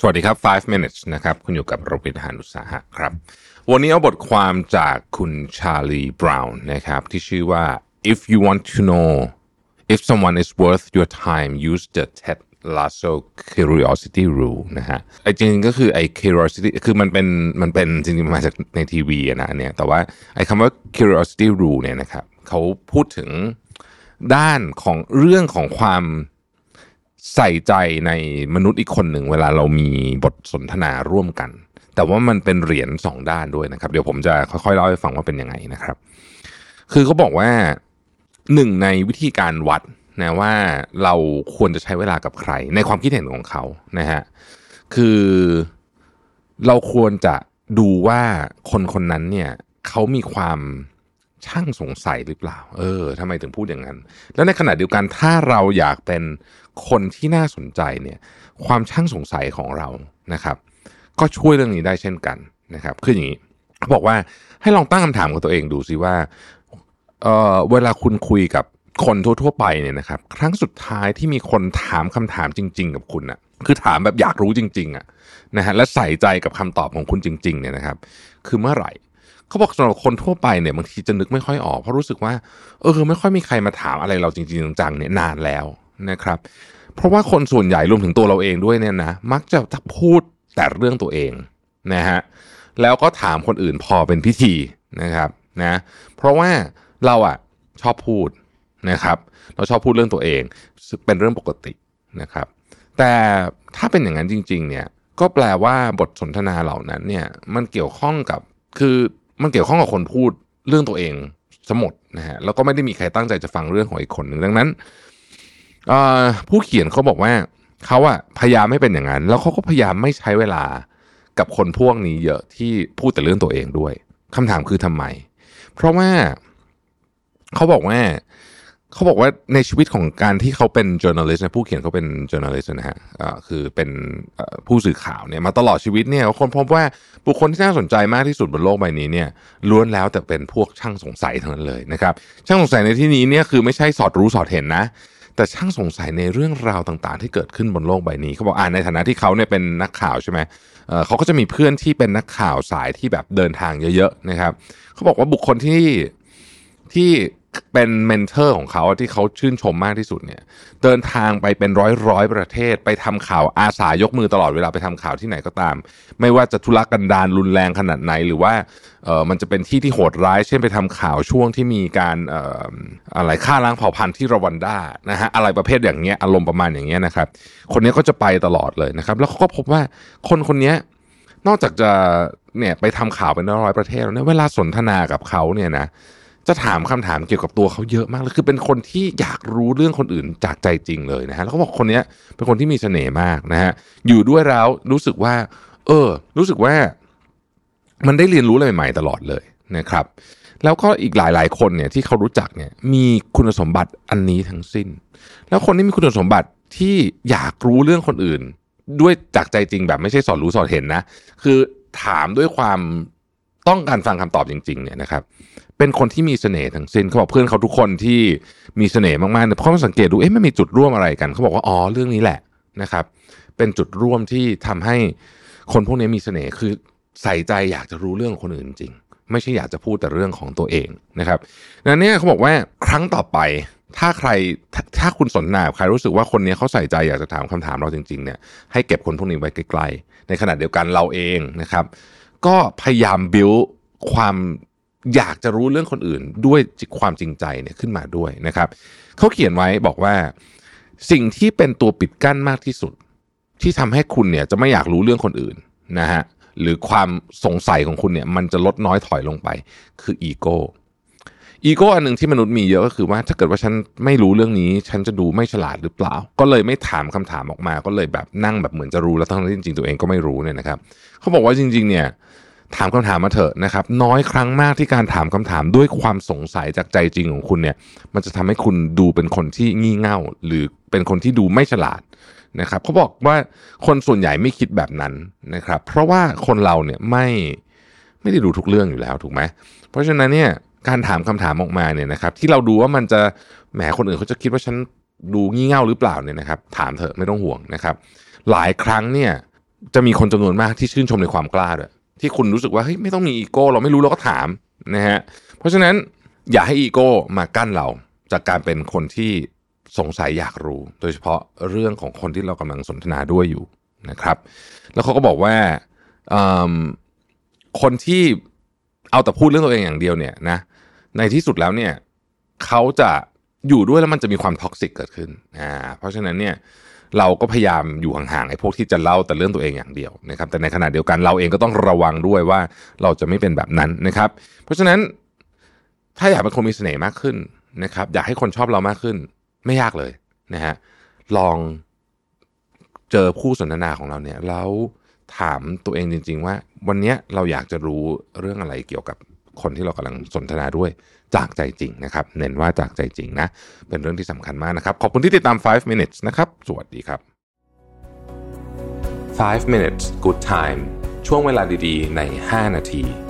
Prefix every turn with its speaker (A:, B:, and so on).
A: สวัสดีครับ 5 minutes นะครับ คุณอยู่กับรวิศ หาญอุตสาหะครับ วันนี้เอาบทความจากคุณชาลีบราวน์นะครับ ที่ชื่อว่า if you want to know if someone is worth your time use the Ted Lasso curiosity rule นะฮะไอ้จริงๆก็คือไอ้ curiosity คือมันเป็นมันเป็นจริงๆมาจากในทีวีนะอันเนี่ยแต่ว่าไอ้คำว่า curiosity rule เนี่ยนะครับเขาพูดถึงด้านของเรื่องของความ ใส่ใจในมนุษย์อีกคนหนึ่งเวลาเรามีบทสนทนาร่วมกัน แต่ว่ามันเป็นเหรียญสองด้านด้วยนะครับ เดี๋ยวผมจะค่อยๆเล่าให้ฟังว่าเป็นยังไงนะครับ คือเขาบอกว่าหนึ่งในวิธีการวัดนะว่าเราควรจะใช้เวลากับใคร ในความคิดเห็นของเขานะฮะคือเราควรจะดูว่าคนคนนั้นเนี่ยเขามีความ ช่างสงสัยหรือเปล่า เออทำไมถึงพูดอย่างนั้น แล้วในขณะเดียวกันถ้าเราอยากเป็นคนที่น่าสนใจเนี่ยความช่างสงสัยของเรานะครับ ก็ช่วยเรื่องนี้ได้เช่นกันนะครับคืออย่างนี้เขาบอกว่าให้ลองตั้งคำถามกับตัวเองดูสิว่าเออเวลาคุณคุยกับคนทั่วๆไปเนี่ยนะครับครั้งสุดท้ายที่มีคนถามคำถามจริง ๆ กับคุณอะคือถามแบบอยากรู้จริง ๆอะนะฮะและใส่ใจกับคำตอบของคุณจริง ๆ เนี่ยนะครับ คือเมื่อไหร่ เขาบอกสำหรับคนทั่วไปเนี่ยบางทีจะนึกไม่ค่อยออกเพราะรู้สึกว่าเออไม่ค่อยมีใครมาถามอะไรเราจริงๆจังๆเนี่ยนานแล้วนะครับ เพราะว่าคนส่วนใหญ่รวมถึงตัวเราเองด้วยเนี่ยนะมักจะพูดแต่เรื่องตัวเองนะฮะแล้วก็ถามคนอื่นพอเป็นพิธีนะครับนะเพราะว่าเราอะชอบพูดนะครับเราชอบพูดเรื่องตัวเองเป็นเรื่องปกตินะครับ แต่ถ้าเป็นอย่างนั้นจริง ๆ เนี่ยก็แปลว่าบทสนทนาเหล่านั้นเนี่ยมันเกี่ยวข้องกับคือ มันเกี่ยวข้องกับคนพูดเรื่องตัวเองสมดนะฮะแล้วก็ไม่ได้มีใครตั้งใจจะฟังเรื่องของอีกคนหนึ่งดังนั้นผู้เขียนเขาบอกว่าเขาอะพยายามไม่เป็นอย่างนั้น แล้วเขาก็พยายามไม่ใช้เวลากับคนพวกนี้เยอะที่พูดแต่เรื่องตัวเองด้วยคำถามคือทำไม เพราะว่าเขาบอกว่า เขาบอกว่าในชีวิตของการที่เขาเป็น journalist นะผู้เขียนเขาเป็น journalist นะฮะคือเป็นผู้สื่อข่าวเนี่ยมาตลอดชีวิตเนี่ยคนพบว่าบุคคลที่น่าสนใจมากที่สุดบนโลกใบนี้เนี่ยล้วนแล้วแต่เป็นพวกช่างสงสัยทั้งนั้นเลยนะครับช่างสงสัยในที่นี้เนี่ยคือไม่ใช่สอดรู้สอดเห็นนะ แต่ช่างสงสัยในเรื่องราวต่างๆ ที่เกิดขึ้นบนโลกใบนี้เขาบอกอ่าในฐานะที่เขาเนี่ยเป็นนักข่าวใช่ไหมเขาก็จะมีเพื่อนที่เป็นนักข่าวสายที่แบบเดินทางเยอะๆนะครับเขาบอกว่าบุคคลที่ที่ เป็นเมนเทอร์ของเขาที่เขาชื่นชมมากที่สุดเนี่ย เดินทางไปเป็นร้อยร้อยประเทศไปทำข่าวอาสายกมือตลอดเวลาไปทำข่าวที่ไหนก็ตาม ไม่ว่าจะทุรกันดารรุนแรงขนาดไหน หรือว่าเออมันจะเป็นที่ที่โหดร้าย เช่นไปทำข่าวช่วงที่มีการเอ่ออะไรฆ่าล้างเผ่าพันธุ์ที่รวันด้านะฮะอะไรประเภทอย่างเงี้ยอารมณ์ประมาณอย่างเงี้ยนะครับ คนนี้ก็จะไปตลอดเลยนะครับ แล้วเขาก็พบว่าคนคนนี้นอกจากจะเนี่ยไปทำข่าวเป็นร้อยประเทศแล้วเนี่ยเวลาสนทนากับเขาเนี่ยนะ จะถามคำถามเกี่ยวกับตัวเขาเยอะมากเลยคือเป็นคนที่อยากรู้เรื่องคนอื่นจากใจจริงเลยนะฮะแล้วเขาบอกคนนี้เป็นคนที่มีเสน่ห์มากนะฮะอยู่ด้วยแล้วรู้สึกว่า เออ รู้สึกว่า มันได้เรียนรู้อะไรใหม่ๆตลอดเลยนะครับ แล้วก็อีกหลายๆ คนเนี่ยที่เขารู้จักเนี่ย มีคุณสมบัติอันนี้ทั้งสิ้น แล้วคนที่มีคุณสมบัติที่อยากรู้เรื่องคนอื่น ด้วยจากใจจริงแบบไม่ใช่สอนรู้สอนเห็นนะ คือถามด้วยความ ต้องการฟังคำตอบจริงๆเนี่ยนะครับเป็นคนที่มีเสน่ห์ทั้งสิ้นเขาบอกเพื่อนเขาทุกคนที่มีเสน่ห์มากๆเนี่ยเขาสังเกตดูเอ๊ะมันมีจุดร่วมอะไรกันเขาบอกว่าอ๋อเรื่องนี้แหละนะครับ เป็นจุดร่วมที่ทำให้คนพวกนี้มีเสน่ห์คือใส่ใจอยากจะรู้เรื่องคนอื่นจริง ไม่ใช่อยากจะพูดแต่เรื่องของตัวเองนะครับดังนั้นเนี่ยเขาบอกว่าครั้งต่อไปถ้าใครถ้าถ้าคุณสนทนาใครรู้สึกว่าคนนี้เขาใส่ใจอยากจะถามคำถามเราจริงๆเนี่ยให้เก็บคนพวกนี้ไว้ใกล้ๆในขณะเดียวกันเราเองนะครับ ก็พยายามบิวความอยากจะรู้เรื่องคนอื่นด้วยความจริงใจเนี่ยขึ้นมาด้วยนะครับเขาเขียนไว้บอกว่า สิ่งที่เป็นตัวปิดกั้นมากที่สุด ที่ทำให้คุณเนี่ยจะไม่อยากรู้เรื่องคนอื่นนะฮะหรือความสงสัยของคุณเนี่ยมันจะลดน้อยถอยลงไป คืออีโก้ อีโก้อันหนึ่งที่มนุษย์มีเยอะก็คือว่าถ้าเกิดว่าฉันไม่รู้เรื่องนี้ ฉันจะดูไม่ฉลาดหรือเปล่า ก็เลยไม่ถามคำถามออกมา ก็เลยแบบนั่งแบบเหมือนจะรู้แล้วทั้งที่จริงๆตัวเองก็ไม่รู้เนี่ยนะครับเขาบอกว่าจริง ๆ เนี่ยถามคำถามมาเถอะนะครับ น้อยครั้งมากที่การถามคำถามด้วยความสงสัยจากใจจริงของคุณเนี่ย มันจะทำให้คุณดูเป็นคนที่งี่เง่า หรือเป็นคนที่ดูไม่ฉลาดนะครับเขาบอกว่าคนส่วนใหญ่ไม่คิดแบบนั้นนะครับ เพราะว่าคนเราเนี่ยไม่ไม่ได้รู้ทุกเรื่องอยู่แล้วถูกไหมเพราะฉะนั้นเนี่ย การถามคำถามออกมาเนี่ยนะครับ ที่เราดูว่ามันจะแหมคนอื่นเขาจะคิดว่าฉันดูงี่เง่าหรือเปล่าเนี่ยนะครับ ถามเถอะไม่ต้องห่วงนะครับ หลายครั้งเนี่ยจะมีคนจำนวนมากที่ชื่นชมในความกล้าด้วยที่คุณรู้สึกว่าเฮ้ยไม่ต้องมีอีโก้เราไม่รู้เราก็ถามนะฮะเพราะฉะนั้นอย่าให้อีโก้มากั้นเราจากการเป็นคนที่สงสัยอยากรู้ โดยเฉพาะเรื่องของคนที่เรากำลังสนทนาด้วยอยู่นะครับ แล้วเขาก็บอกว่าคนที่เอาแต่พูดเรื่องตัวเองอย่างเดียวเนี่ยนะ ในที่สุดแล้วเนี่ยเขาจะอยู่ด้วยแล้วมันจะมีความท็อกซิกเกิดขึ้นอ่าเพราะฉะนั้นเนี่ยเราก็พยายามอยู่ห่างๆไอ้พวกที่จะเล่าแต่เรื่องตัวเองอย่างเดียวนะครับแต่ในขณะเดียวกันเราเองก็ต้องระวังด้วยว่าเราจะไม่เป็นแบบนั้นนะครับ เพราะฉะนั้นถ้าอยากเป็นคนมีเสน่ห์มากขึ้นนะครับ อยากให้คนชอบเรามากขึ้น ไม่ยากเลยนะฮะลองเจอผู้สนทนาของเราเนี่ยแล้วถามตัวเองจริง ๆ ว่า วันนี้เราอยากจะรู้เรื่องอะไรเกี่ยวกับ คนที่เรากำลังสนทนาด้วยจากใจจริงนะครับ เน้นว่าจากใจจริงนะ เป็นเรื่องที่สำคัญมากนะครับ ขอบคุณที่ติดตาม 5 minutes นะครับ สวัสดีครับ 5 minutes good time ช่วงเวลาดีๆ ใน 5 นาที